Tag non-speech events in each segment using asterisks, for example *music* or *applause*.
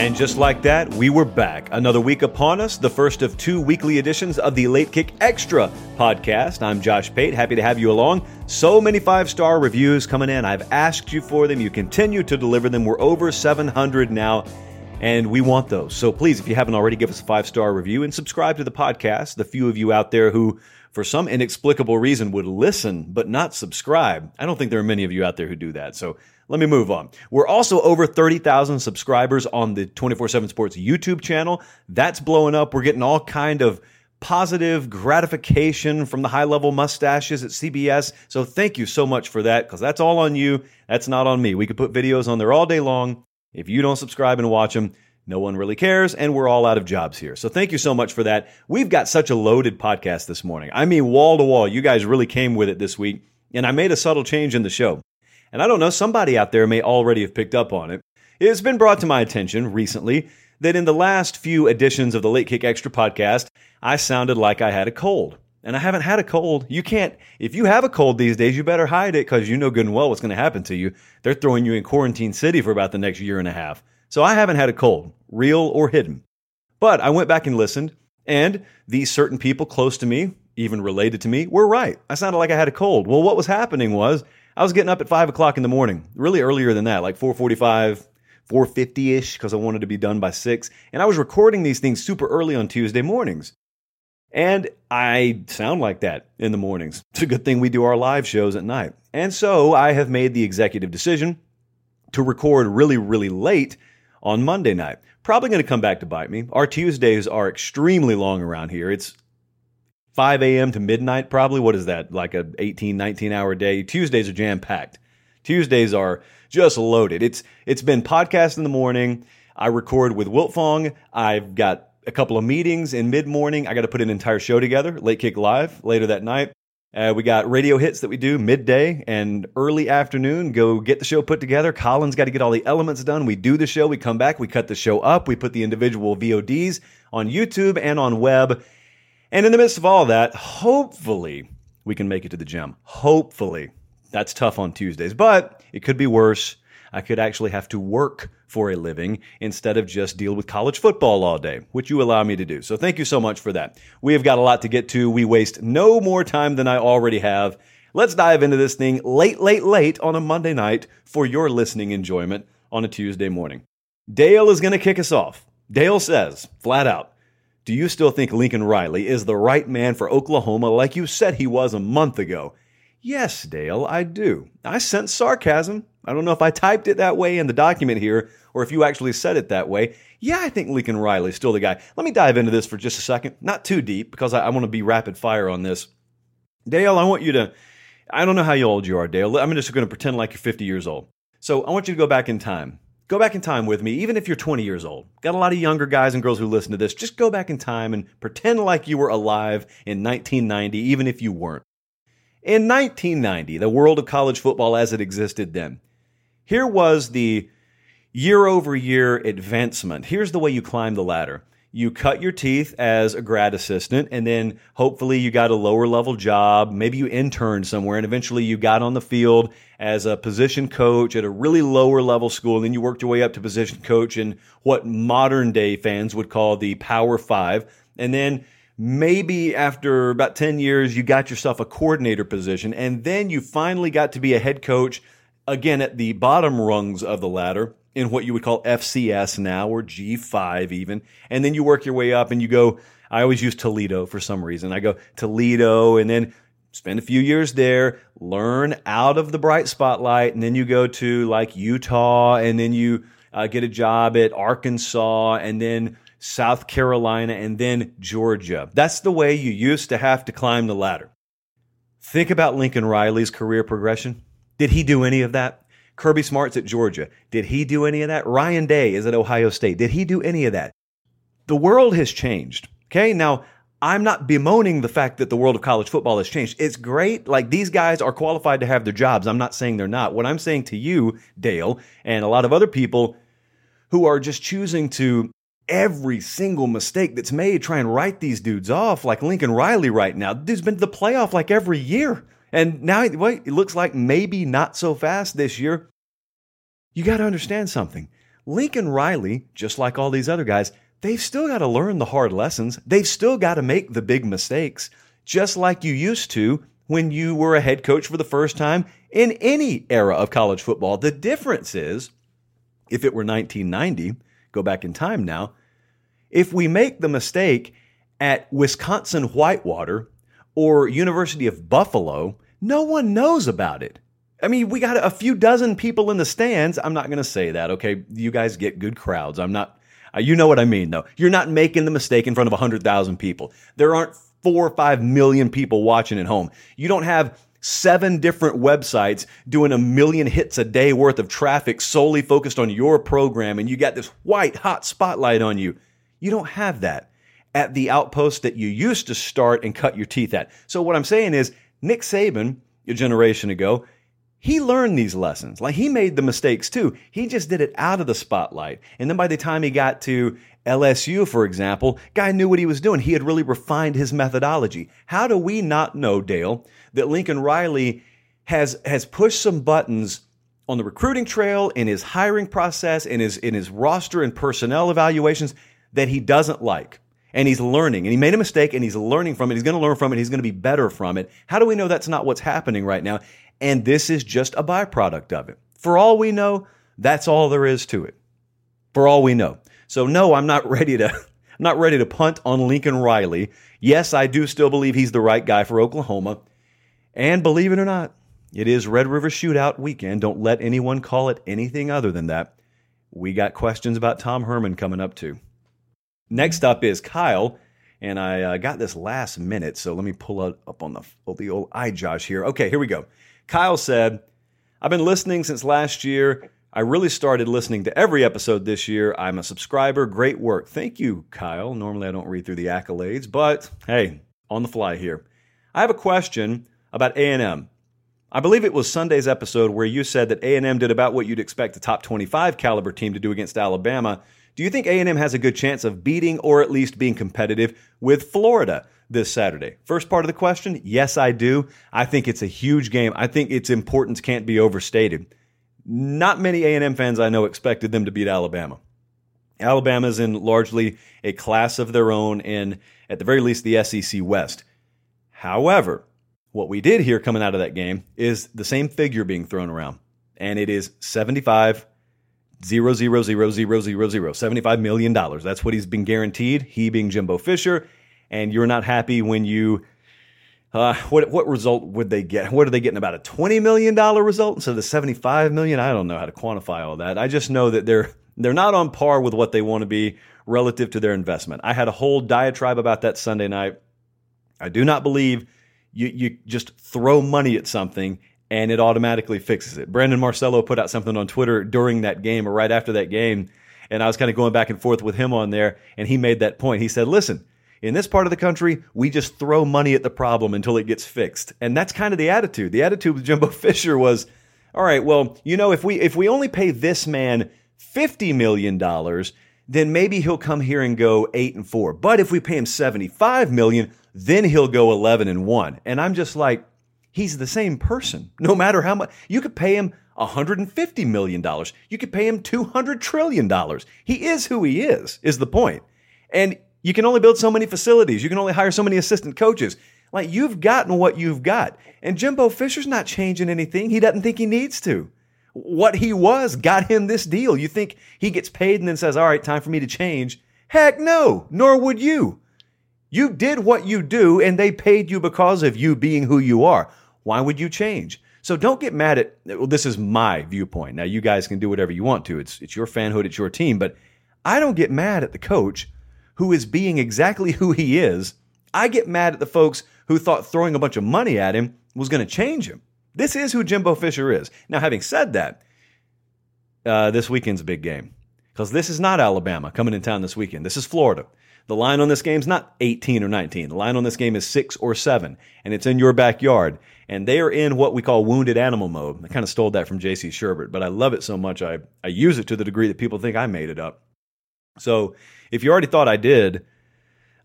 And just like that, we were back. Another week upon us, the first of two weekly editions of the Late Kick Extra podcast. I'm Josh Pate, happy to have you along. So many five star reviews coming in. I've asked you for them. You continue to deliver them. We're over 700 now, and we want those. So please, if you haven't already, give us a five star review and subscribe to the podcast. The few of you out there who, for some inexplicable reason, would listen but not subscribe. I don't think there are many of you out there who do that. So let me move on. We're also over 30,000 subscribers on the 24/7 Sports YouTube channel. That's blowing up. We're getting all kind of positive gratification from the high-level mustaches at CBS. So thank you so much for that cuz that's all on you. That's not on me. We could put videos on there all day long. If you don't subscribe and watch them, no one really cares, and we're all out of jobs here. So thank you so much for that. We've got such a loaded podcast this morning. I mean, wall to wall. You guys really came with it this week, and I made a subtle change in the show. And I don't know, somebody out there may already have picked up on it. It's been brought to my attention recently that in the last few editions of the Late Kick Extra podcast, I sounded like I had a cold. And I haven't had a cold. You can't, if you have a cold these days, you better hide it because you know good and well what's going to happen to you. They're throwing you in quarantine city for about the next year and a half. So I haven't had a cold, real or hidden. But I went back and listened, and these certain people close to me, even related to me, were right. I sounded like I had a cold. Well, what was happening was I was getting up at five o'clock in the morning, really earlier than that, like 445, 450 ish, because I wanted to be done by six. And I was recording these things super early on Tuesday mornings. And I sound like that in the mornings. *laughs* It's a good thing we do our live shows at night. And so I have made the executive decision to record really, really late on Monday night. Probably going to come back to bite me. Our Tuesdays are extremely long around here. It's 5 a.m. to midnight, probably. What is that? Like a 18, 19 hour day. Tuesdays are jam packed. Tuesdays are just loaded. It's it's been podcast in the morning. I record with Wilt Fong. I've got a couple of meetings in mid morning. I got to put an entire show together. Late kick live later that night. Uh, we got radio hits that we do midday and early afternoon. Go get the show put together. Colin's got to get all the elements done. We do the show. We come back. We cut the show up. We put the individual VODs on YouTube and on web. And in the midst of all that, hopefully we can make it to the gym. Hopefully. That's tough on Tuesdays, but it could be worse. I could actually have to work for a living instead of just deal with college football all day, which you allow me to do. So thank you so much for that. We have got a lot to get to. We waste no more time than I already have. Let's dive into this thing late, late, late on a Monday night for your listening enjoyment on a Tuesday morning. Dale is going to kick us off. Dale says, flat out, do you still think Lincoln Riley is the right man for Oklahoma like you said he was a month ago? Yes, Dale, I do. I sense sarcasm. I don't know if I typed it that way in the document here or if you actually said it that way. Yeah, I think Lincoln Riley's still the guy. Let me dive into this for just a second. Not too deep because I, I want to be rapid fire on this. Dale, I want you to, I don't know how old you are, Dale. I'm just going to pretend like you're 50 years old. So I want you to go back in time. Go back in time with me, even if you're 20 years old. Got a lot of younger guys and girls who listen to this. Just go back in time and pretend like you were alive in 1990, even if you weren't. In 1990, the world of college football as it existed then, here was the year over year advancement. Here's the way you climb the ladder. You cut your teeth as a grad assistant, and then hopefully you got a lower level job. Maybe you interned somewhere, and eventually you got on the field as a position coach at a really lower level school. And then you worked your way up to position coach in what modern day fans would call the Power Five. And then maybe after about 10 years, you got yourself a coordinator position. And then you finally got to be a head coach again at the bottom rungs of the ladder in what you would call FCS now or G5 even. And then you work your way up and you go, I always use Toledo for some reason. I go Toledo and then spend a few years there, learn out of the bright spotlight, and then you go to like Utah and then you uh, get a job at Arkansas and then South Carolina, and then Georgia. That's the way you used to have to climb the ladder. Think about Lincoln Riley's career progression. Did he do any of that? Kirby Smart's at Georgia. Did he do any of that? Ryan Day is at Ohio State. Did he do any of that? The world has changed. Okay. Now, I'm not bemoaning the fact that the world of college football has changed. It's great. Like these guys are qualified to have their jobs. I'm not saying they're not. What I'm saying to you, Dale, and a lot of other people who are just choosing to every single mistake that's made try and write these dudes off, like Lincoln Riley right now. Dude's been to the playoff like every year. And now wait, it looks like maybe not so fast this year. You got to understand something. Lincoln Riley, just like all these other guys, they've still got to learn the hard lessons. They've still got to make the big mistakes, just like you used to when you were a head coach for the first time in any era of college football. The difference is, if it were 1990, go back in time now, if we make the mistake at Wisconsin Whitewater or University of Buffalo, no one knows about it. I mean, we got a few dozen people in the stands. I'm not going to say that, okay? You guys get good crowds. I'm not uh, you know what I mean, though. You're not making the mistake in front of 100,000 people. There aren't four or five million people watching at home. You don't have seven different websites doing a million hits a day worth of traffic solely focused on your program, and you got this white hot spotlight on you. You don't have that at the outpost that you used to start and cut your teeth at. So, what I'm saying is, Nick Saban, a generation ago, he learned these lessons. Like he made the mistakes too. He just did it out of the spotlight. And then by the time he got to LSU, for example, guy knew what he was doing. He had really refined his methodology. How do we not know, Dale, that Lincoln Riley has has pushed some buttons on the recruiting trail in his hiring process, in his in his roster and personnel evaluations that he doesn't like? And he's learning and he made a mistake and he's learning from it. He's going to learn from it. He's going to be better from it. How do we know that's not what's happening right now? and this is just a byproduct of it. For all we know, that's all there is to it. For all we know. So no, I'm not *laughs* ready to I'm not ready to punt on Lincoln Riley. Yes, I do still believe he's the right guy for Oklahoma. And believe it or not, it is Red River Shootout weekend. Don't let anyone call it anything other than that. We got questions about Tom Herman coming up too. Next up is Kyle, and I uh, got this last minute, so let me pull it up on the, the old here. Okay, here we go. Kyle said, I've been listening since last year. I really started listening to every episode this year. I'm a subscriber. Great work. Thank you, Kyle. Normally I don't read through the accolades, but hey, on the fly here. I have a question about A&M. I believe it was Sunday's episode where you said that A&M did about what you'd expect a top 25 caliber team to do against Alabama. Do you think A&M has a good chance of beating or at least being competitive with Florida? this Saturday? First part of the question, yes, I do. I think it's a huge game. I think its importance can't be overstated. Not many A&M fans I know expected them to beat Alabama. Alabama's in largely a class of their own in, at the very least, the SEC West. However, what we did hear coming out of that game is the same figure being thrown around, and it is 75 zero zero zero zero zero zero seventy five million dollars. That's what he's been guaranteed. He being Jimbo Fisher, and you're not happy when you uh, what what result would they get? What are they getting? About a twenty million dollar result instead of the seventy five million? I don't know how to quantify all that. I just know that they're they're not on par with what they want to be relative to their investment. I had a whole diatribe about that Sunday night. I do not believe you you just throw money at something and it automatically fixes it. Brandon Marcello put out something on Twitter during that game or right after that game, and I was kind of going back and forth with him on there, and he made that point. He said, "Listen." In this part of the country, we just throw money at the problem until it gets fixed. And that's kind of the attitude. The attitude with Jimbo *laughs* Fisher was, all right, well, you know, if we if we only pay this man $50 million, then maybe he'll come here and go 8 and 4. But if we pay him 75 million, then he'll go 11 and 1. And I'm just like, he's the same person. No matter how much you could pay him 150 million dollars. You could pay him 200 trillion dollars. He is who he is is the point. And you can only build so many facilities. You can only hire so many assistant coaches. Like you've gotten what you've got. And Jimbo Fisher's not changing anything. He doesn't think he needs to. What he was got him this deal. You think he gets paid and then says, all right, time for me to change? Heck no, nor would you. You did what you do and they paid you because of you being who you are. Why would you change? So don't get mad at, well, this is my viewpoint. Now you guys can do whatever you want to. It's, it's your fanhood, it's your team, but I don't get mad at the coach who is being exactly *laughs* who he is. I get mad at the folks who thought throwing a bunch of money at him was going to change him. This is who Jimbo Fisher is. Now, having said that, uh, this weekend's a big game because this is not Alabama coming in town this weekend. This is Florida. The line on this game is not 18 or 19. The line on this game is six or seven, and it's in your backyard. And they are in what we call wounded animal mode. I kind of stole that from J.C. Shurburtt, but I love it so much I, I use it to the degree that people think I made it up. So if you already thought I did,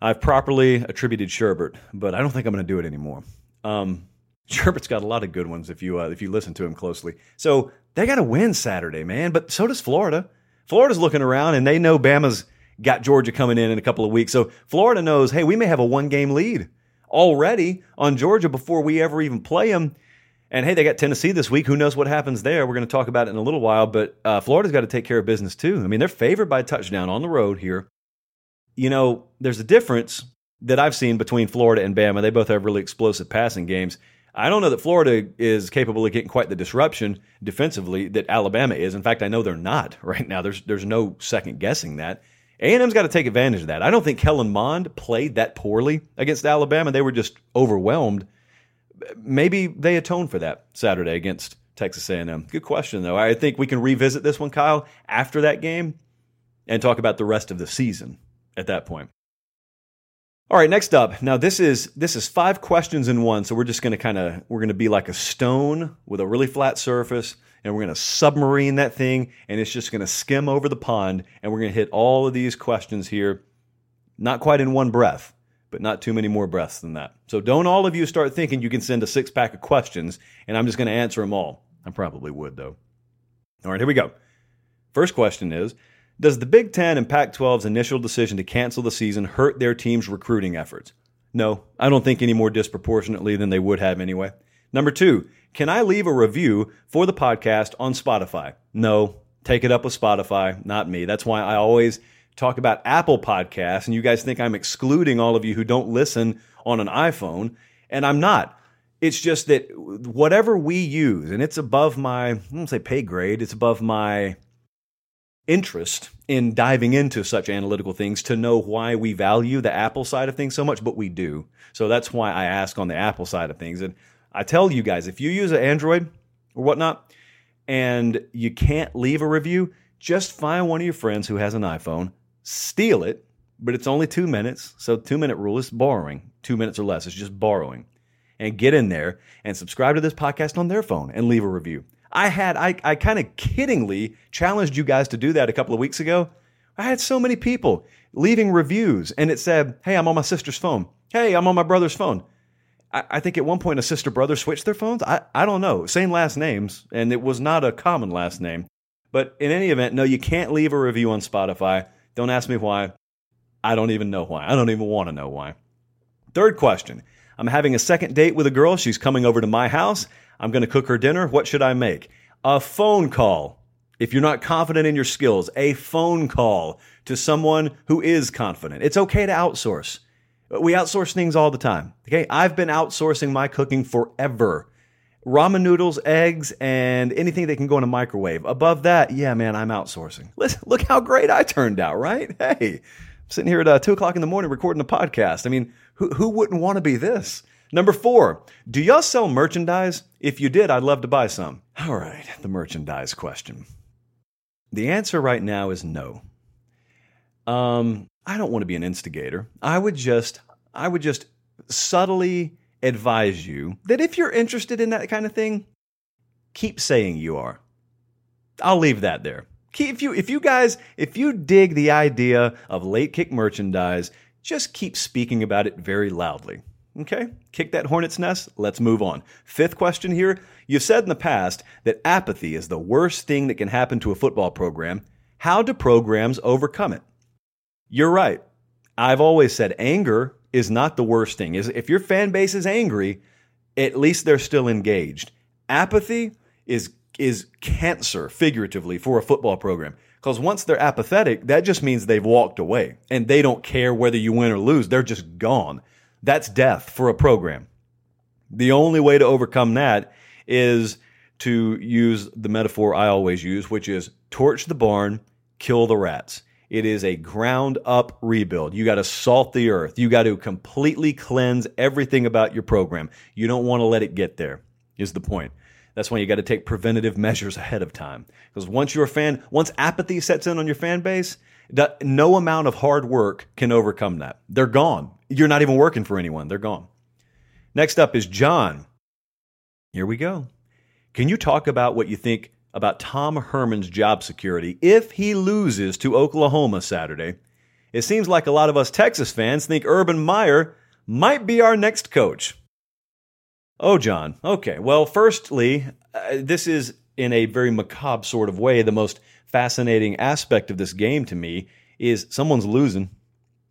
I've properly attributed Shurburtt, but I don't think I'm going to do it anymore. Um, *laughs* Shurburtt's got a lot of good ones if you uh, if you listen to him closely. So they got to win Saturday, man. But so does Florida. Florida's looking around and they know Bama's got Georgia coming in in a couple of weeks. So Florida knows, hey, we may have a one game lead already on Georgia before we ever even play them. And hey, they got Tennessee this week. Who knows what happens there? We're going to talk about it in a little while. But uh, Florida's got to take care of business too. I mean, they're favored by a touchdown on the road here. You know, there's a difference that I've seen between Florida and Bama. They both have really explosive passing games. I don't know that Florida is capable of getting quite the disruption defensively that Alabama is. In fact, I know they're not right now. There's there's no second guessing that. A&M's got to take advantage of that. I don't think Kellen Mond played that poorly against Alabama. They were just overwhelmed. Maybe they atone for that Saturday against Texas A&M. Good question though. I think we can revisit this one, Kyle, after that game and talk about the rest of the season at that point. All right, next up. Now this is this is five questions in one. So we're just going to kind of we're going to be like a stone with a really flat surface and we're going to submarine that thing and it's just going to skim over the pond and we're going to hit all of these questions here not quite in one breath, but not too many more breaths than that. So don't all of you start thinking you can send a six pack of questions and I'm just going to answer them all. I probably would though. All right, here we go. First question is does the Big Ten and Pac 12's initial decision to cancel the season hurt their team's recruiting efforts? No, I don't think any more disproportionately than they would have anyway. Number two, can I leave a review for the podcast on Spotify? No, take it up with Spotify, not me. That's why I always talk about Apple Podcasts, and you guys think I'm excluding all of you who don't listen on an iPhone, and I'm not. It's just that whatever we use, and it's above my, I won't say pay grade, it's above my interest in diving into such analytical things to know why we value the Apple side of things so much, but we do. So that's why I ask on the Apple side of things. And I tell you guys, if you use an Android or whatnot and you can't leave a review, just find one of your friends who has an iPhone, steal it, but it's only two minutes. So, two minute rule is borrowing, two minutes or less. It's just borrowing. And get in there and subscribe to this podcast on their phone and leave a review. I had, I, I kind of kiddingly challenged you guys to do that a couple of weeks ago. I had so many people leaving reviews and it said, Hey, I'm on my sister's phone. Hey, I'm on my brother's phone. I, I think at one point a sister brother switched their phones. I, I don't know. Same last names, and it was not a common last name. But in any event, no, you can't leave a review on Spotify. Don't ask me why. I don't even know why. I don't even want to know why. Third question I'm having a second date with a girl. She's coming over to my house. I'm going to cook her dinner. What should I make? A phone call. If you're not confident in your skills, a phone call to someone who is confident. It's okay to outsource. We outsource things all the time. Okay. I've been outsourcing my cooking forever. Ramen noodles, eggs, and anything that can go in a microwave. Above that, yeah, man, I'm outsourcing. *laughs* Listen, look how great I turned out, right? *laughs* Hey, I'm sitting here at uh, two o'clock in the morning recording a podcast. I mean, who, who wouldn't want to be this? Number four, do y'all sell merchandise? If you did, I'd love to buy some. All right, the merchandise question. The answer right now is no. Um, I don't want to be an instigator. I would just, I would just subtly advise you that if you're interested in that kind of thing, keep saying you are. I'll leave that there. If you, if you guys, if you dig the idea of late kick merchandise, just keep speaking about it very loudly. Okay, kick that hornet's nest. Let's move on. Fifth question here. You've said in the past that apathy is the worst thing that can happen to a football program. How do programs overcome it? You're right. I've always said anger is not the worst thing. Is if your fan base is angry, at least they're still engaged. Apathy is is cancer figuratively for a football program. Because once they're apathetic, that just means they've walked away and they don't care whether you win or lose. They're just gone. That's death for a program. The only way to overcome that is to use the metaphor I always use, which is torch the barn, kill the rats. It is a ground up rebuild. You got to salt the earth. You got to completely cleanse everything about your program. You don't want to let it get there, is the point. That's why you got to take preventative *laughs* measures ahead of time. Because once you're fan, once apathy sets in on your fan base, no amount of hard work can overcome that. They're gone. You're not even working for anyone. They're gone. Next up is John. Here we go. Can you talk about what you think about Tom Herman's job security if he loses to Oklahoma Saturday. It seems like a lot of us Texas fans think Urban Meyer might be our next coach. Oh, John. Okay. Well, firstly, uh, this is in a very macabre sort of way the most fascinating aspect of this game to me is someone's losing.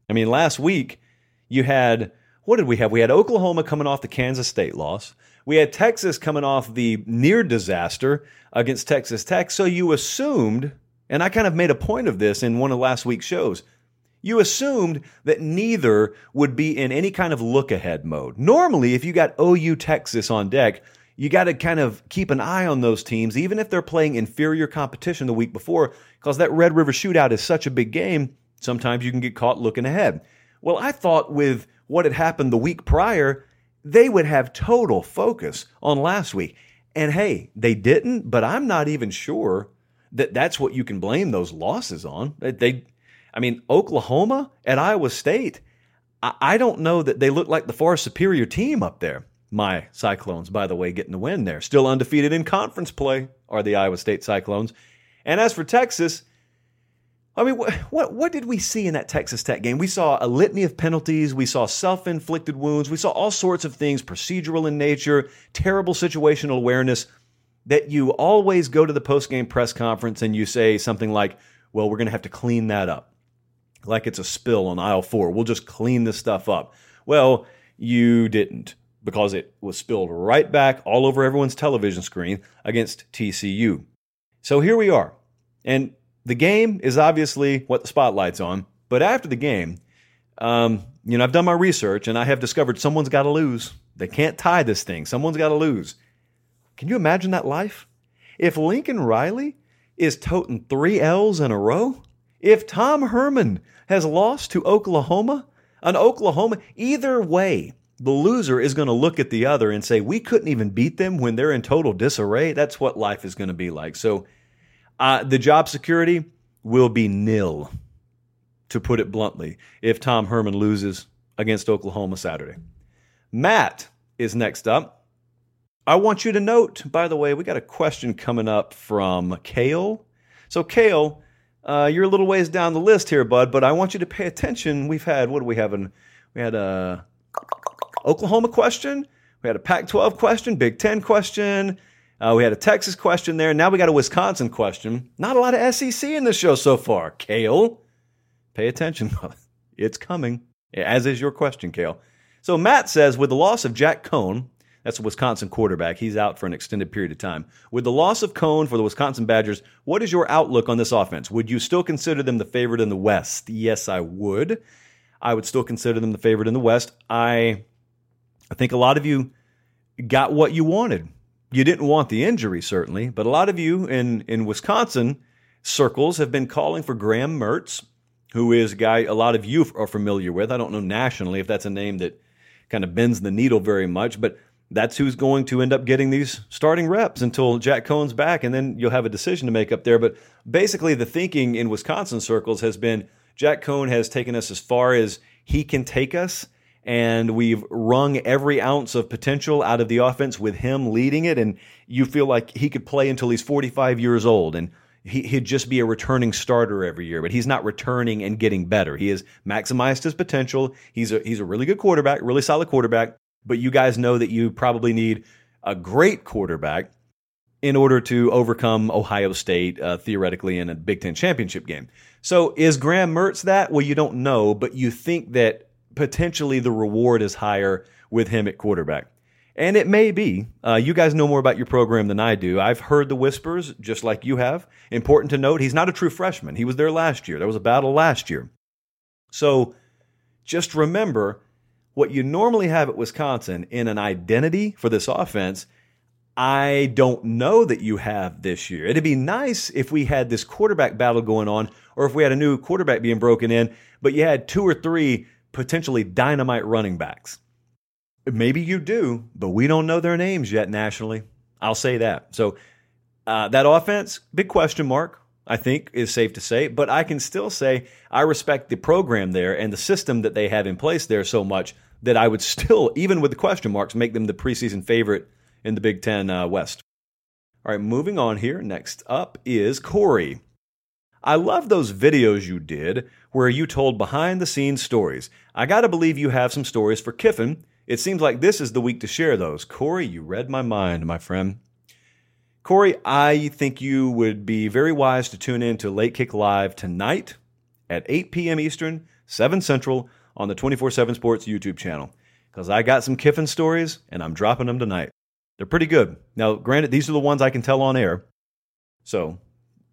I mean, last week you had what did we have? We had Oklahoma coming off the Kansas State loss. We had Texas coming off the near disaster against Texas Tech. So you assumed, and I kind of made a point of this in one of last week's shows, you assumed that neither would be in any kind of look ahead mode. Normally, if you got OU Texas on deck, you got to kind of keep an eye on those teams, even if they're playing inferior competition the week before, because that Red River shootout is such a big game. Sometimes you can get caught looking ahead. Well, I thought with what had happened the week prior, they would have total focus on last week. And hey, they didn't, but I'm not even sure that that's what you can blame those losses on. They, I mean, Oklahoma at Iowa State, I don't know that they look like the far superior team up there. My Cyclones, by the way, getting the win there. Still undefeated in conference play are the Iowa State Cyclones. And as for Texas, I mean, what, what, what did we see in that Texas Tech game? We saw a litany of penalties. We saw self inflicted wounds. We saw all sorts of things, procedural in nature, terrible situational awareness. That you always go to the post game press conference and you say something like, "Well, we're going to have to clean that up," like it's a spill on aisle four. We'll just clean this stuff up. Well, you didn't because it was spilled right back all over everyone's television screen against TCU. So here we are, and the game is obviously what the spotlight's on, but after the game, um, you know, I've done my research and I have discovered someone's got to lose. They can't tie this thing. Someone's got to lose. Can you imagine that life? If Lincoln Riley is toting three L's in a row, if Tom Herman has lost to Oklahoma, an Oklahoma, either way, the loser is going to look at the other and say, We couldn't even beat them when they're in total disarray. That's what life is going to be like. So uh, the job security will be nil, to put it bluntly, if Tom Herman loses against Oklahoma Saturday. Matt is next up. I want you to note, by the way, we got a question coming up from Kale. So, Kale, uh, you're a little ways down the list here, bud, but I want you to pay attention. We've had, what do we have? In, we had a Oklahoma question, we had a Pac 12 question, Big 10 question, uh, we had a Texas question there. Now we got a Wisconsin question. Not a lot of SEC in this show so far. Kale, pay attention. *laughs* it's coming, as is your question, Kale. So Matt says, with the loss of Jack Coan, that's a Wisconsin quarterback. He's out for an extended period of time. With the loss of Coan for the Wisconsin Badgers, what is your outlook on this offense? Would you still consider them the favorite in the West? Yes, I would. I would still consider them the favorite in the West. I, I think a lot of you got what you wanted you didn't want the injury, certainly, but a lot of you in, in Wisconsin circles have been calling for Graham Mertz, who is a guy a lot of you are familiar with. I don't know nationally if that's a name that kind of bends the needle very much, but that's who's going to end up getting these starting reps until Jack Coan's back, and then you'll have a decision to make up there. But basically, the thinking in Wisconsin circles has been Jack Coan has taken us as far as he can take us and we've wrung every ounce of potential out of the offense with him leading it. And you feel like he could play until he's 45 years old and he'd just be a returning starter every year, but he's not returning and getting better. He has maximized his potential. He's a, he's a really good quarterback, really solid quarterback, but you guys know that you probably need a great quarterback in order to overcome Ohio State uh, theoretically in a Big Ten championship game. So is Graham Mertz that? Well, you don't know, but you think that potentially the reward is higher with him at quarterback. And it may be. Uh, you guys know more about your program than I do. I've heard the whispers, just like you have. Important to note, he's not a true freshman. He was there last year. There was a battle last year. So just remember what you normally have at Wisconsin in an identity for this offense. I don't know that you have this year. It'd be nice if we had this quarterback battle going on, or if we had a new quarterback being broken in, but you had two or three potentially dynamite running backs. Maybe you do, but we don't know their names yet nationally. I'll say that. So uh, that offense, big question mark. I think is safe to say, but I can still say I respect the program there and the system that they have in place there so much that I would *laughs* still, even with the question marks, make them the preseason favorite in the Big Ten uh, West. All right, moving on here. Next up is Corey. I love those videos you did where you told behind the scenes stories. I got to believe you have some stories for Kiffin. It seems like this is the week to share those. Corey, you read my mind, my friend. Corey, I think you would be very wise to tune in to Late Kick Live tonight at 8 p.m. Eastern, 7 Central on the 24 7 Sports YouTube channel. Because I got some Kiffin stories and I'm dropping them tonight. They're pretty good. Now, granted, these are the ones I can tell on air. So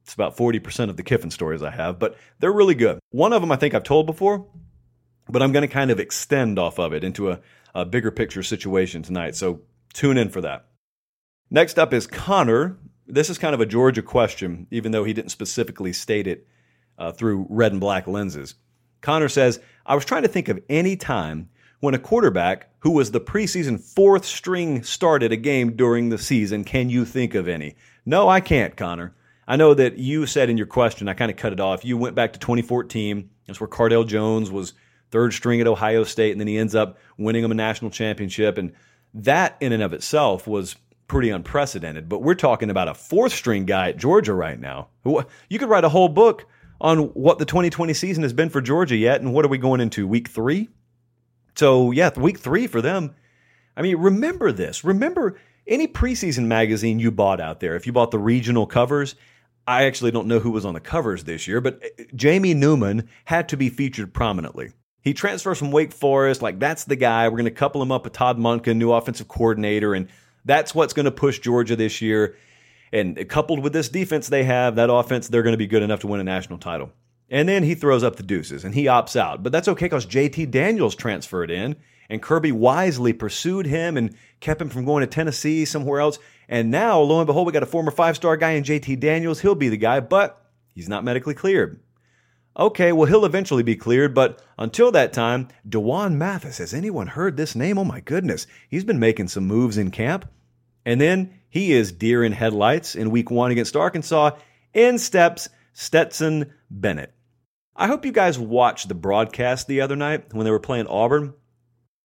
it's about 40% of the Kiffin stories I have, but they're really good. One of them I think I've told before, but I'm going to kind of extend off of it into a, a bigger picture situation tonight. So tune in for that. Next up is Connor. This is kind of a Georgia question, even though he didn't specifically state it uh, through red and black lenses. Connor says, I was trying to think of any time when a quarterback who was the preseason fourth string started a game during the season. Can you think of any? No, I can't, Connor. I know that you said in your question, I kind of cut it off. You went back to 2014. That's where Cardale Jones was third string at Ohio State, and then he ends up winning them a national championship. And that, in and of itself, was pretty unprecedented. But we're talking about a fourth string guy at Georgia right now. You could write a whole book on what the 2020 season has been for Georgia yet, and what are we going into week three? So yeah, week three for them. I mean, remember this. Remember any preseason magazine you bought out there. If you bought the regional covers, I actually don't know who was on the covers this year, but uh, Jamie Newman had to be featured prominently. He transfers from Wake Forest, like that's the guy. We're going to couple him up with Todd Monken, new offensive coordinator, and that's what's going to push Georgia this year. And coupled with this defense they have, that offense, they're going to be good enough to win a national title. And then he throws up the deuces and he opts out. But that's okay because JT Daniels transferred in and Kirby wisely pursued him and kept him from going to Tennessee, somewhere else. And now, lo and behold, we got a former five star guy in JT Daniels. He'll be the guy, but he's not medically cleared. Okay, well, he'll eventually be cleared, but until that time, D'Wan Mathis. Has anyone heard this name? Oh my goodness. He's been making some moves in camp. And then he is deer in headlights in week one against Arkansas. In steps Stetson Bennett. I hope you guys watched the broadcast the other night when they were playing Auburn.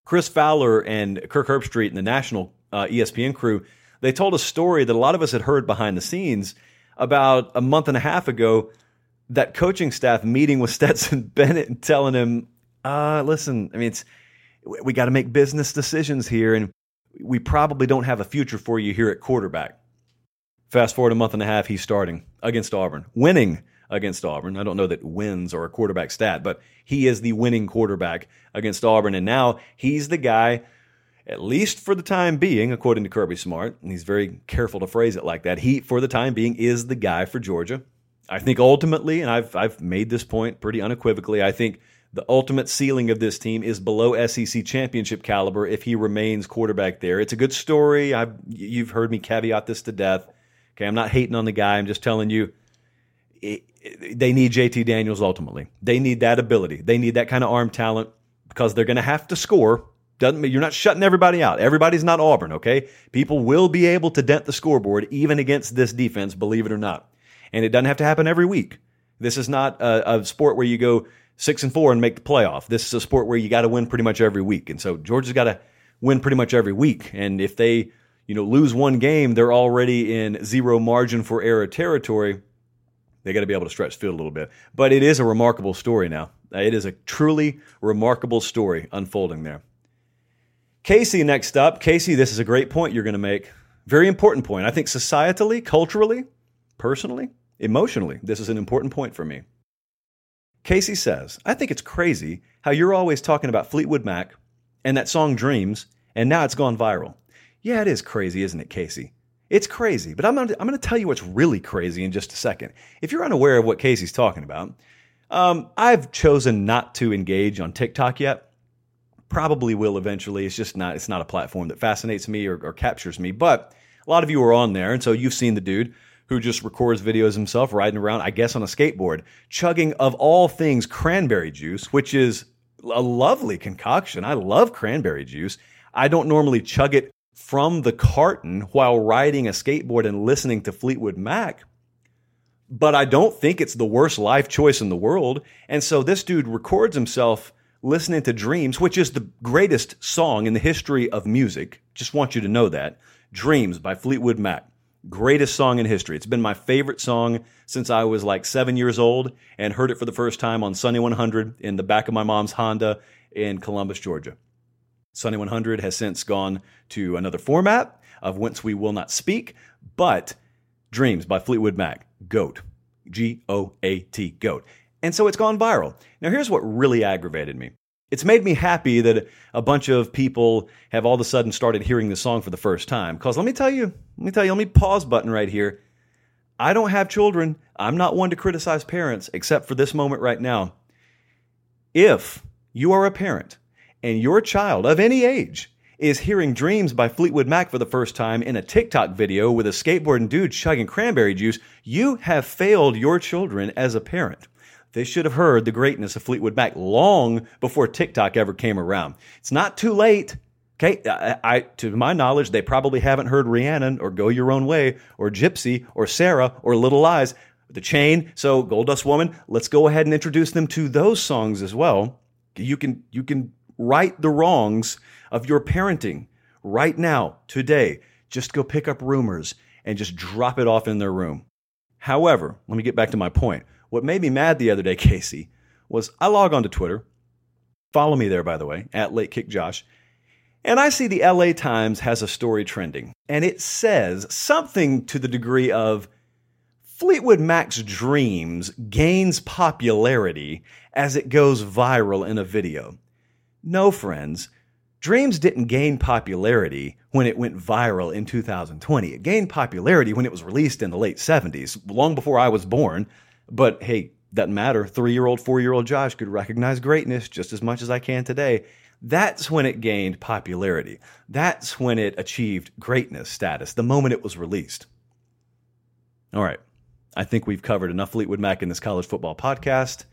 Chris Fowler and Kirk Herbstreit and the national uh, ESPN crew, they told a story that a lot of us had heard behind the scenes about a month and a half ago that coaching staff meeting with *laughs* Stetson Bennett and telling him, uh, listen, I mean, it's, we got to make business decisions here, and we probably don't have a future for you here at quarterback. Fast forward a month and a half, he's starting against Auburn, winning against Auburn. I don't know that wins are a quarterback stat, but he is the winning quarterback against Auburn. And now he's the guy, at least for the time being, according to Kirby Smart, and he's very careful to phrase it like that. He, for the time being, is the guy for Georgia. I think ultimately, and I've I've made this point pretty unequivocally, I think the ultimate ceiling of this team is below SEC championship caliber if he remains quarterback there. It's a good story. I've you've heard me caveat this to death. Okay, I'm not hating on the guy. I'm just telling you it, they need JT Daniels ultimately. They need that ability. They need that kind of arm talent because they're going to have to score. Doesn't you're not shutting everybody out. Everybody's not Auburn, okay? People will be able to dent the scoreboard even against this defense, believe it or not and it doesn't have to happen every week. This is not a, a sport where you go six and four and make the playoff. This is a sport where you got to win pretty much every week, and so Georgia's got to win pretty much every week. And if they you know lose one game, they're already in zero margin for error territory. They got to be able to stretch field a little bit. But it is a remarkable story now. It is a truly remarkable story unfolding there. Casey, next up. Casey, this is a great point you're going to make. Very important point. I think societally, culturally, personally, emotionally, this is an important point for me. Casey says, I think it's crazy how you're always talking about Fleetwood Mac and that song Dreams, and now it's gone viral. Yeah, it is crazy, isn't it, Casey? It's crazy, but I'm going to, I'm to tell you what's really crazy in just a second. If you're unaware of what Casey's talking about, um, I've chosen not to engage on TikTok yet. Probably will eventually. It's just not. It's not a platform that fascinates me or, or captures me. But A lot of you are on there, and so you've seen the dude who just records videos himself riding around, I guess, on a skateboard, chugging of all things cranberry juice, which is a lovely concoction. I love cranberry juice. I don't normally chug it from the carton while riding a skateboard and listening to Fleetwood Mac, but I don't think it's the worst life choice in the world. And so this dude records himself listening to Dreams, which is the greatest song in the history of music. Just want you to know that. Dreams by Fleetwood Mac. Greatest song in history. It's been my favorite song since I was like seven years old and heard it for the first time on Sunny 100 in the back of my mom's Honda in Columbus, Georgia. Sunny 100 has since gone to another format of Whence We Will Not Speak, but Dreams by Fleetwood Mac, GOAT. G O A T, GOAT. And so it's gone viral. Now, here's what really aggravated me. It's made me happy that a bunch of people have all of a sudden started hearing the song for the first time. Because let me tell you, let me tell you, let me pause button right here. I don't have children. I'm not one to criticize parents, except for this moment right now. If you are a parent and your child of any age is hearing Dreams by Fleetwood Mac for the first time in a TikTok video with a skateboarding dude chugging cranberry juice, you have failed your children as a parent. They should have heard the greatness of Fleetwood Mac long before TikTok ever came around. It's not too late. Okay, I, I, to my knowledge, they probably haven't heard Rhiannon or Go Your Own Way or Gypsy or Sara or Little Lies, The Chain. So Gold Dust Woman, let's go ahead and introduce them to those songs as well. You can you can right the wrongs of your parenting right now, today. Just go pick up rumors and just drop it off in their room. However, let me get back to my point. What made me mad the other day, *laughs* Casey, was I log on to Twitter. Follow me there, by the way, at Late Kick Josh. And I see the LA Times has a story trending, and it says something to the degree of Fleetwood Mac's Dreams gains popularity as it goes viral in a video. No, friends, Dreams didn't gain popularity when it went viral in 2020. It gained popularity when it was released in the late 70s, long before I was born. But hey, doesn't matter. Three year old, four year old Josh could recognize greatness just as much as I can today. That's when it gained popularity. That's when it achieved greatness status, the moment it was released. All right. I think we've covered enough Fleetwood Mac in this college football podcast,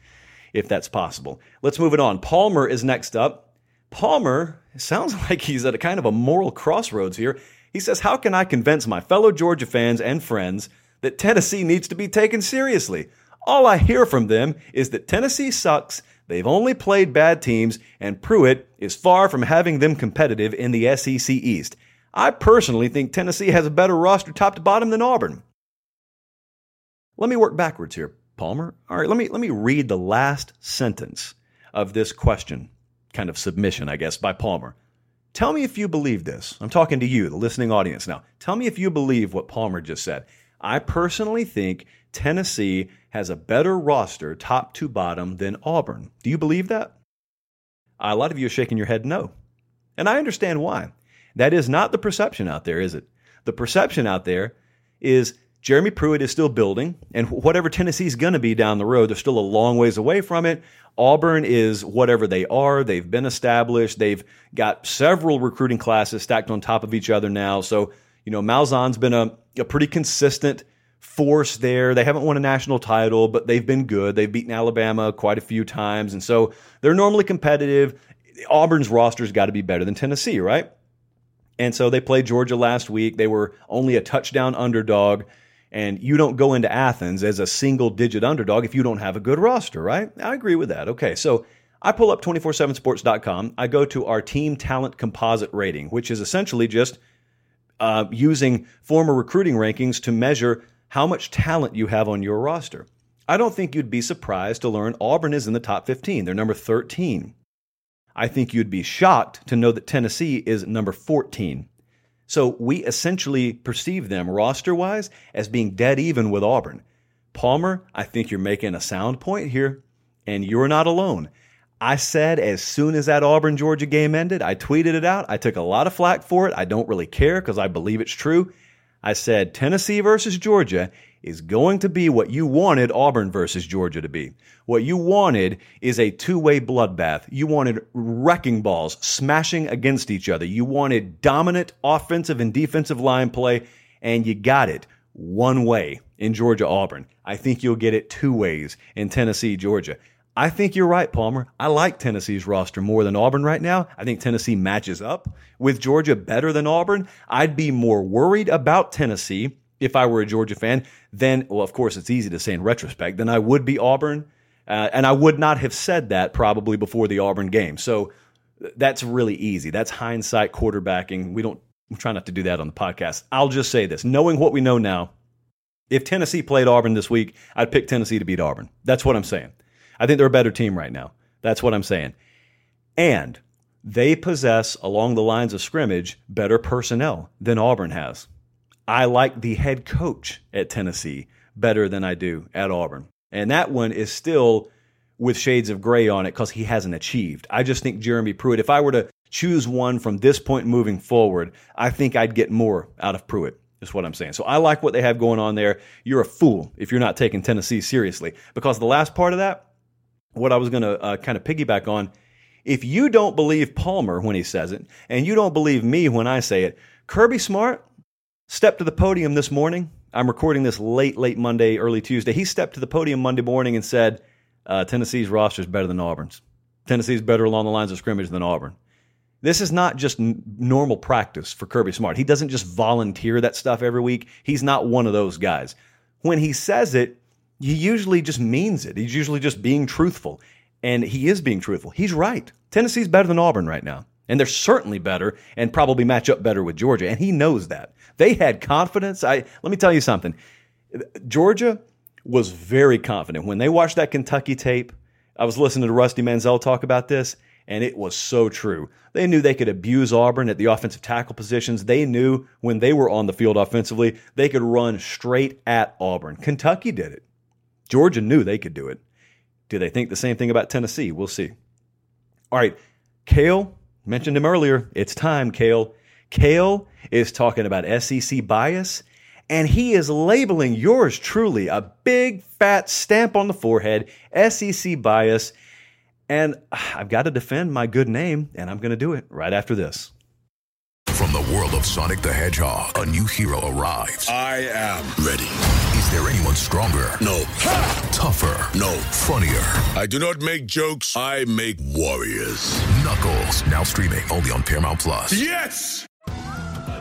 if that's possible. Let's move it on. Palmer is next up. Palmer sounds *laughs* like he's at a kind of a moral crossroads here. He says, How can I convince my fellow Georgia fans and friends that Tennessee needs to be taken seriously? All I hear from them is that Tennessee sucks, they've only played bad teams, and Pruitt is far from having them competitive in the SEC East. I personally think Tennessee has a better roster top to bottom than Auburn. Let me work backwards here, Palmer. All right, let me let me read the last sentence of this question, kind of submission, I guess, by Palmer. Tell me if you believe this. I'm talking to you, the listening audience now. Tell me if you believe what Palmer just said. I personally think Tennessee has a better roster top to bottom than Auburn. Do you believe that? A lot of you are shaking your head no. And I understand why. That is not the perception out there, is it? The perception out there is Jeremy Pruitt is still building, and whatever Tennessee's going to be down the road, they're still a long ways away from it. Auburn is whatever they are. They've been established. They've got several recruiting classes stacked on top of each other now. So, you know, Malzahn's been a, a pretty consistent force there. They haven't won a national title, but they've been good. They've beaten Alabama quite a few times. And so they're normally competitive. Auburn's roster's got to be better than Tennessee, right? And so they played Georgia last week. They were only a touchdown underdog. And you don't go into Athens as a single digit underdog if you don't have a good roster, right? I agree with that. Okay, so I pull up 247sports.com. I go to our team talent composite rating, which is essentially just uh, using former recruiting rankings to measure how much talent you have on your roster. I don't think you'd be surprised to learn Auburn is in the top 15. They're number 13. I think you'd be shocked to know that Tennessee is number 14. So we essentially perceive them roster wise as being dead even with Auburn. Palmer, I think you're making a sound point here, and you're not alone. I said as soon as that Auburn Georgia game ended, I tweeted it out. I took a lot of flack for it. I don't really care because I believe it's true. I said Tennessee versus Georgia is going to be what you wanted Auburn versus Georgia to be. What you wanted is a two way bloodbath. You wanted wrecking balls smashing against each other. You wanted dominant offensive and defensive line play. and you got it one way in Georgia Auburn. I think you'll get it two ways in Tennessee Georgia. I think you're right, Palmer. I like Tennessee's roster more than Auburn right now. I think Tennessee matches up with Georgia better than Auburn. I'd be more worried about Tennessee if I were a Georgia fan than, well, of course, it's easy to say in retrospect, than I would be Auburn. Uh, and I would not have said that probably before the Auburn game. So that's really easy. That's hindsight quarterbacking. We don't I'm trying not to do that on the podcast. I'll just say this knowing what we know now, if Tennessee played Auburn this week, I'd pick Tennessee to beat Auburn. That's what I'm saying. I think they're a better team right now. That's what I'm saying. And they possess, along the lines of scrimmage, better personnel than Auburn has. I like the head coach at Tennessee better than I do at Auburn. And that one is still with shades of gray on it because he hasn't achieved. I just think Jeremy Pruitt, if I were to choose one from this point moving forward, I think I'd get more out of Pruitt. Is what I'm saying. So I like what they have going on there. You're a fool if you're not taking Tennessee seriously because the last part of that, what I was going to uh, kind of piggyback on, if you don't believe Palmer when he says it, and you don't believe me when I say it, Kirby Smart stepped to the podium this morning. I'm recording this late, late Monday, early Tuesday. He stepped to the podium Monday morning and said, uh, Tennessee's roster is better than Auburn's. Tennessee's better along the lines of scrimmage than Auburn. This is not just n- normal practice for Kirby Smart. He doesn't just volunteer that stuff every week. He's not one of those guys. When he says it, he usually just means it. He's usually just being truthful. And he is being truthful. He's right. Tennessee's better than Auburn right now. And they're certainly better and probably match up better with Georgia. And he knows that. They had confidence. I let me tell you something. Georgia was very confident when they watched that Kentucky tape. I was listening to Rusty Mansell talk about this and it was so true. They knew they could abuse Auburn at the offensive tackle positions. They knew when they were on the field offensively, they could run straight at Auburn. Kentucky did it. Georgia knew they could do it. Do they think the same thing about Tennessee? We'll see. All right, Cale, mentioned him earlier. It's time, Cale. Cale is talking about SEC bias, and he is labeling yours truly a big fat stamp on the forehead, SEC bias. And *sighs* I've got to defend my good name, and I'm going to do it right after this. From the world of Sonic the Hedgehog, a new hero arrives. I am ready. There anyone stronger? No. Tougher? No. Funnier? I do not make jokes, I make warriors. Knuckles, now streaming only on Paramount Plus. Yes!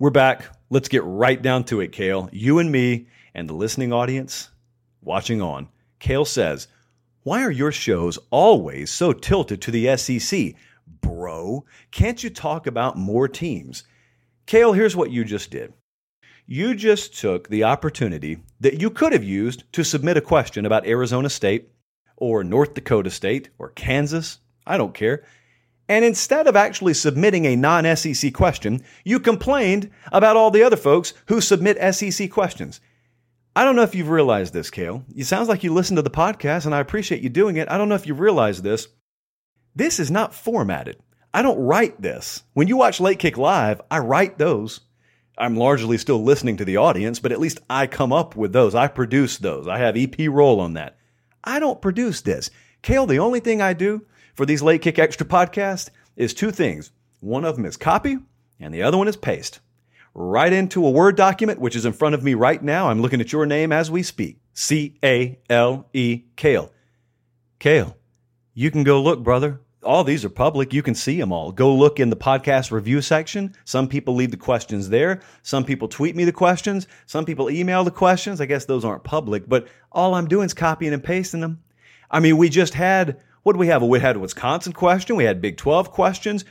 We're back. Let's get right down to it, Cale. You and me and the listening audience watching on. Cale says, Why are your shows always so tilted to the SEC? Bro, can't you talk about more teams? Cale, here's what you just did. You just took the opportunity that you could have used to submit a question about Arizona State or North Dakota State or Kansas. I don't care. And instead of actually submitting a non SEC question, you complained about all the other folks who submit SEC questions. I don't know if you've realized this, Cale. It sounds like you listen to the podcast, and I appreciate you doing it. I don't know if you've realized this. This is not formatted. I don't write this. When you watch Late Kick Live, I write those. I'm largely still listening to the audience, but at least I come up with those. I produce those. I have EP role on that. I don't produce this. Cale, the only thing I do for these Late Kick Extra podcasts is two things. One of them is copy, and the other one is paste. Right into a Word document, which is in front of me right now. I'm looking at your name as we speak. C A L E, Cale. Cale, you can go look, brother. All these are public. You can see them all. Go look in the podcast review section. Some people leave the questions there. Some people tweet me the questions. Some people email the questions. I guess those aren't public, but all I'm doing is copying and pasting them. I mean, we just had what do we have? We had a Wisconsin question. We had Big 12 questions.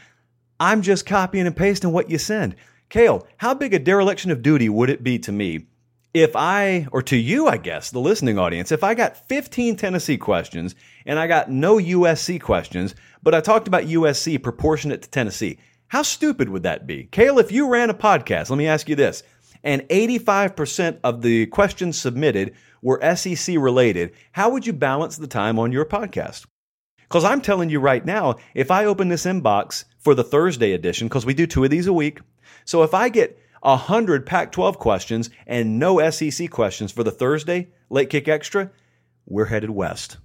I'm just copying and pasting what you send. Cale, how big a dereliction of duty would it be to me if I, or to you, I guess, the listening audience, if I got 15 Tennessee questions and I got no USC questions, but I talked about USC proportionate to Tennessee? How stupid would that be? Cale, if you ran a podcast, let me ask you this, and 85% of the questions submitted were SEC related, how would you balance the time on your podcast? Because I'm telling you right now, if I open this inbox for the Thursday edition, because we do two of these a week, so if I get 100 Pac 12 questions and no SEC questions for the Thursday late kick extra, we're headed west.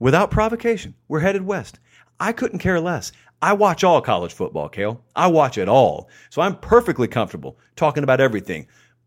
Without provocation, we're headed west. I couldn't care less. I watch all college football, Cale. I watch it all. So I'm perfectly comfortable talking about everything.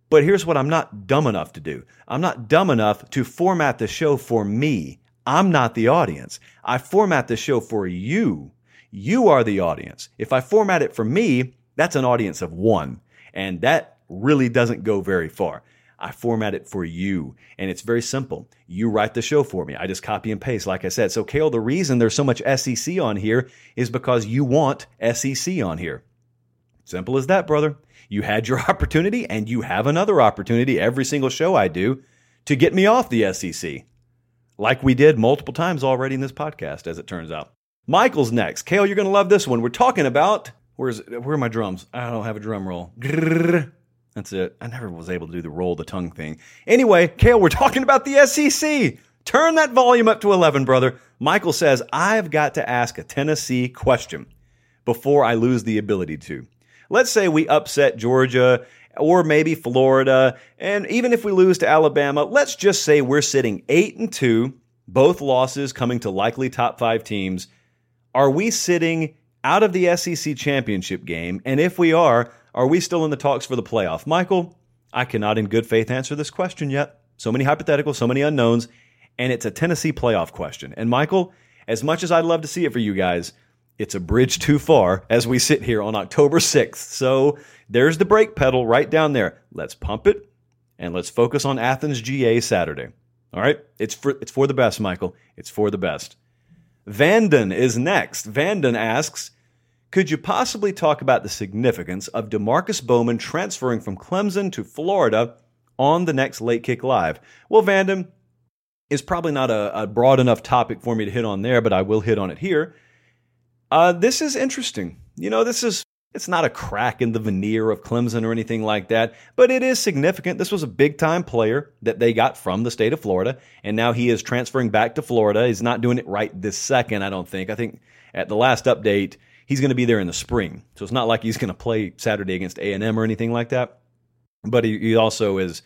But here's what I'm not dumb enough to do I'm not dumb enough to format the show for me. I'm not the audience. I format the show for you. You are the audience. If I format it for me, that's an audience of one. And that really doesn't go very far. I format it for you. And it's very simple. You write the show for me. I just copy and paste, like I said. So, Cale, the reason there's so much SEC on here is because you want SEC on here. Simple as that, brother. You had your *laughs* opportunity, and you have another opportunity every single show I do to get me off the SEC, like we did multiple times already in this podcast, as it turns out. Michael's next. Cale, you're going to love this one. We're talking about where's where are my drums? I don't have a drum roll. That's it. I never was able to do the roll the tongue thing. Anyway, Cale, we're talking about the SEC. Turn that volume up to 11, brother. Michael says, I've got to ask a Tennessee question before I lose the ability to. Let's say we upset Georgia or maybe Florida, and even if we lose to Alabama, let's just say we're sitting 8 and 2, both losses coming to likely top 5 teams. Are we sitting out of the SEC championship game? And if we are, are we still in the talks for the playoff? Michael, I cannot in good faith answer this question yet. So many hypotheticals, so many unknowns, and it's a Tennessee playoff question. And Michael, as much as I'd love to see it for you guys, it's a bridge too far as we sit here on October 6th. So there's the brake pedal right down there. Let's pump it and let's focus on Athens GA Saturday. All right? It's for, it's for the best, Michael. It's for the best. Vanden is next. Vanden asks, could you possibly talk about the significance of Demarkcus Bowman transferring from Clemson to Florida on the next Late Kick Live? Well, Vanden is probably not a, a, broad enough topic for me to hit on there, but I will hit on it here. Uh, this is interesting. You know, this is it's not a crack in the veneer of Clemson or anything like that, but it is significant. This was a big time player that they got from the state of Florida, and now he is transferring back to Florida. He's not doing it right this second, I don't think. I think at the last update, he's going to be there in the spring. So it's not like he's going to play Saturday against A&M or anything like that. But he, he also is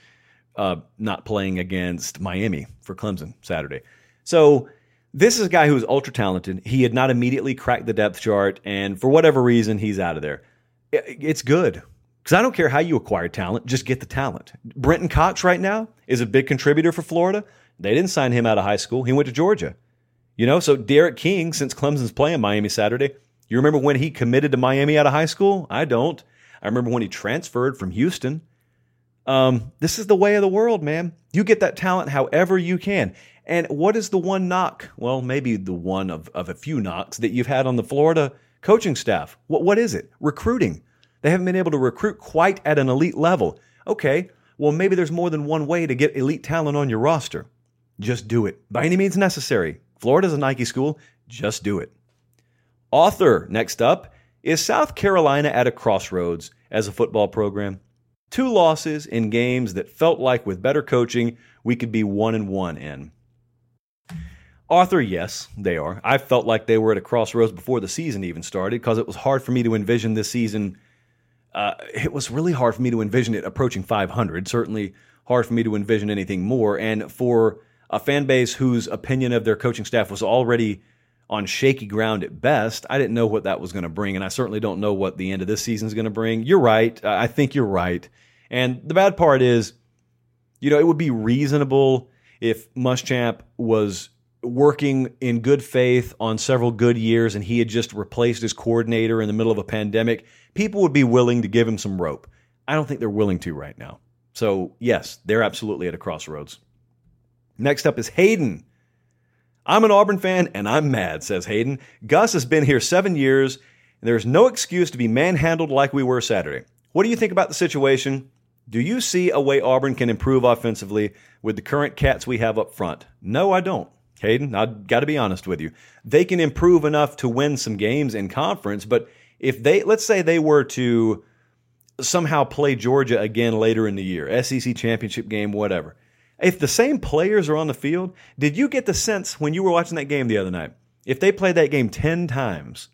uh, not playing against Miami for Clemson Saturday. So this is a guy who is ultra talented. He had not immediately cracked the depth chart, and for whatever reason, he's out of there. It's good because I don't care how you acquire talent, just get the talent. Brenton Cox right now is a big contributor for Florida. They didn't sign him out of high school. He went to Georgia. You know, so D'Eriq King, since Clemson's playing Miami Saturday, you remember when he committed to Miami out of high school? I don't. I remember when he transferred from Houston. Um, this is the way of the world, man. You get that talent however you can. And what is the one knock? Well, maybe the one of, of a few knocks that you've had on the Florida coaching staff. What, what is it? Recruiting. They haven't been able to recruit quite at an elite level. Okay, well, maybe there's more than one way to get elite talent on your roster. Just do it by any means necessary. Florida's a Nike school. Just do it. Author, next up, is South Carolina at a crossroads as a football program? Two losses in games that felt like with better coaching, we could be one and one in. Author, yes, they are. I felt like they were at a crossroads before the season even started because it was hard for me to envision this season. Uh, it was really hard for me to envision it approaching 500. Certainly hard for me to envision anything more. And for a fan base whose opinion of their coaching staff was already on shaky ground at best. I didn't know what that was going to bring, and I certainly don't know what the end of this season is going to bring. You're right. I think you're right. And the bad part is, you know, it would be reasonable if Muschamp was working in good faith on several good years and he had just replaced his coordinator in the middle of a pandemic. People would be willing to give him some rope. I don't think they're willing to right now. So, yes, they're absolutely at a crossroads. Next up is Hayden. I'm an Auburn fan and I'm mad, says Hayden. Gus has been here seven years, and there's no excuse to be manhandled like we were Saturday. What do you think about the situation? Do you see a way Auburn can improve offensively with the current cats we have up front? No, I don't. Hayden, I've got to be honest with you. They can improve enough to win some games in conference, but if they, let's say they were to somehow play Georgia again later in the year, SEC championship game, whatever. If the same players are on the field, did you get the sense when you were watching that game the other night? If they played that game 10 times,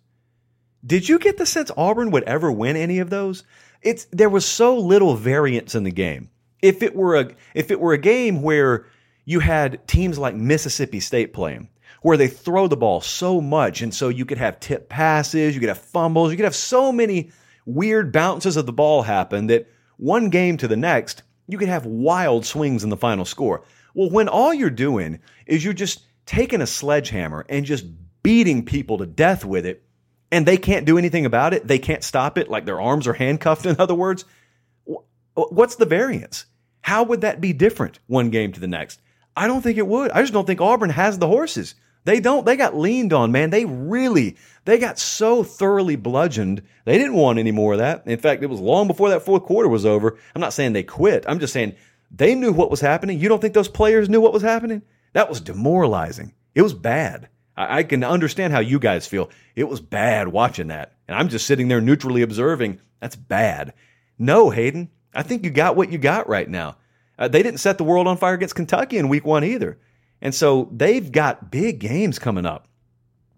did you get the sense Auburn would ever win any of those? It's there was so little variance in the game. If it were a if it were a game where you had teams like Mississippi State playing, where they throw the ball so much, and so you could have tip passes, you could have fumbles, you could have so many weird bounces of the ball happen that one game to the next, you could have wild swings in the final score. Well, when all you're doing is you're just taking a sledgehammer and just beating people to death with it, and they can't do anything about it, they can't stop it, like their arms are handcuffed, *laughs* in other words, what's the variance? How would that be different one game to the next? I don't think it would. I just don't think Auburn has the horses. They don't. They got leaned on, man. They really, they got so thoroughly bludgeoned. They didn't want any more of that. In fact, it was long before that fourth quarter was over. I'm not saying they quit. I'm just saying they knew what was happening. You don't think those players knew what was happening? That was demoralizing. It was bad. I, I can understand how you guys feel. It was bad watching that. And I'm just sitting there neutrally observing. That's bad. No, Hayden, I think you got what you got right now. Uh, they didn't set the world on fire against Kentucky in week one either. And so they've got big games coming up.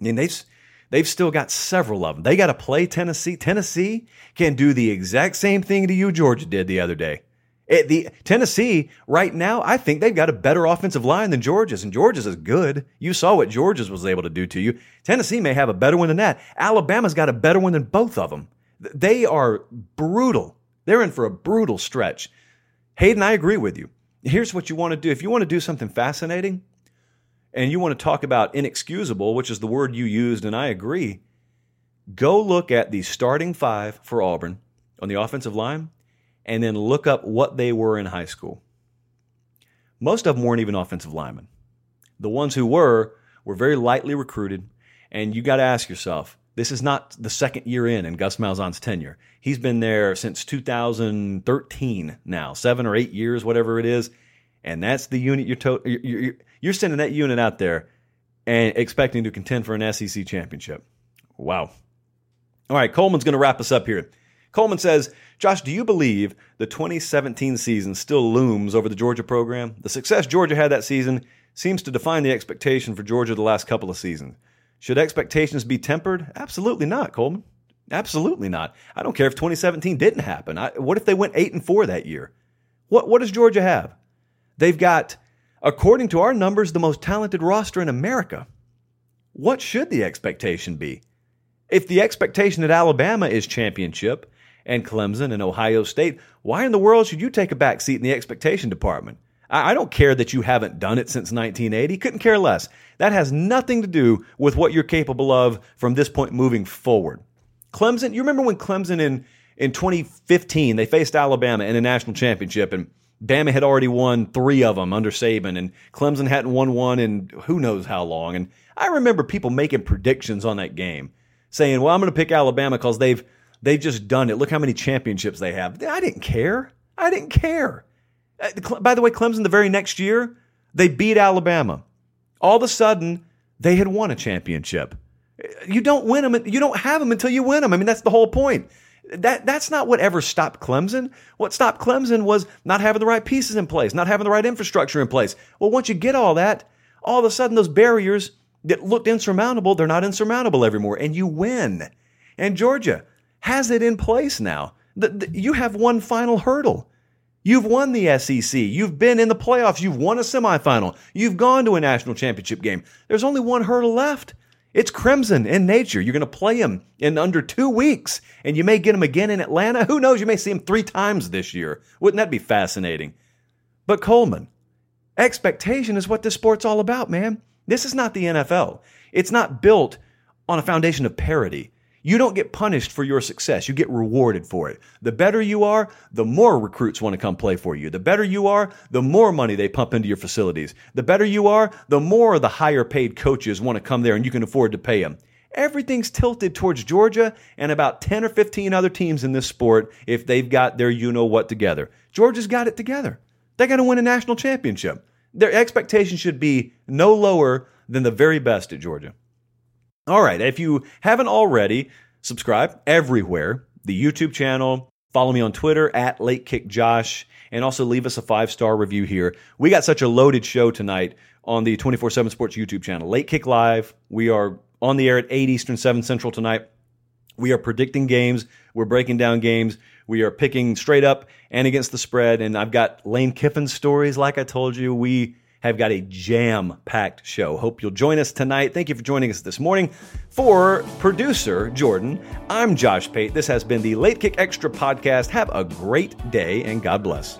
And they've, they've still got several of them. They got to play Tennessee. Tennessee can do the exact same thing to you Georgia did the other day. It, the Tennessee right now, I think they've got a better offensive line than Georgia's, and Georgia's is good. You saw what Georgia's was able to do to you. Tennessee may have a better one than that. Alabama's got a better one than both of them. They are brutal. They're in for a brutal stretch. Hayden, I agree with you. Here's what you want to do. If you want to do something fascinating, and you want to talk about inexcusable, which is the word you used, and I agree, go look at the starting five for Auburn on the offensive line and then look up what they were in high school. Most of them weren't even offensive linemen. The ones who were were very lightly recruited, and you got to ask yourself this is not the second year in in Gus Malzahn's tenure. He's been there since 2013 now, seven or eight years, whatever it is. And that's the unit you're, to- you're, you're, sending that unit out there and expecting to contend for an SEC championship. Wow. All right, Coleman's going to wrap us up here. Coleman says, Josh, do you believe the 2017 season still looms over the Georgia program? The success Georgia had that season seems to define the expectation for Georgia the last couple of seasons. Should expectations be tempered? Absolutely not, Coleman. Absolutely not. I don't care if 2017 didn't happen. I, what if they went 8 and 4 that year? What, what does Georgia have? They've got according to our numbers, the most talented roster in America. What should the expectation be? If the expectation at Alabama is championship and Clemson and Ohio State, why in the world should you take a back seat in the expectation department? I don't care that you haven't done it since 1980. Couldn't care less. That has nothing to do with what you're capable of from this point moving forward. Clemson, you remember when Clemson in, in 2015, they faced Alabama in a national championship and Bama had already won three of them under Saban, and Clemson hadn't won one in who knows how long. And I remember people making predictions on that game, saying, "Well, I'm going to pick Alabama because they've they've just done it. Look how many championships they have." I didn't care. I didn't care. Uh, by the way, Clemson the very next year they beat Alabama. All of a sudden, they had won a championship. You don't win them. You don't have them until you win them. I mean, that's the whole point that that's not what ever stopped Clemson. What stopped Clemson was not having the right pieces in place, not having the right infrastructure in place. Well, once you get all that, all of a sudden those barriers that looked insurmountable, they're not insurmountable anymore, and you win. And Georgia has it in place now. The, the, you have one final hurdle. You've won the SEC. You've been in the playoffs. You've won a semifinal. You've gone to a national championship game. There's only one hurdle left. It's Crimson in nature. You're going to play him in under two weeks, and you may get him again in Atlanta. Who knows? You may see him three times this year. Wouldn't that be fascinating? But Coleman, expectation is what this sport's all about, man. This is not the NFL. It's not built on a foundation of parity. You don't get punished for your success. You get rewarded for it. The better you are, the more recruits want to come play for you. The better you are, the more money they pump into your facilities. The better you are, the more the higher paid coaches want to come there and you can afford to pay them. Everything's tilted towards Georgia and about 10 or 15 other teams in this sport if they've got their you know what together. Georgia's got it together. They're going to win a national championship. Their expectations should be no lower than the very best at Georgia. All right, if you haven't already, subscribe everywhere the YouTube channel, Follow me on Twitter at Late Kick Josh, and also leave us a five star review here. We got such a loaded show tonight on the 24 7 Sports YouTube channel. Late Kick Live. We are on the air at 8 Eastern, 7 Central tonight. We are predicting games. We're breaking down games. We are picking straight up and against the spread. And I've got Lane Kiffin stories, like I told you. We have got a jam packed show. Hope you'll join us tonight. Thank you for joining us this morning. For producer Jordan, I'm Josh Pate. This has been the Late Kick Extra podcast. Have a great day and God bless.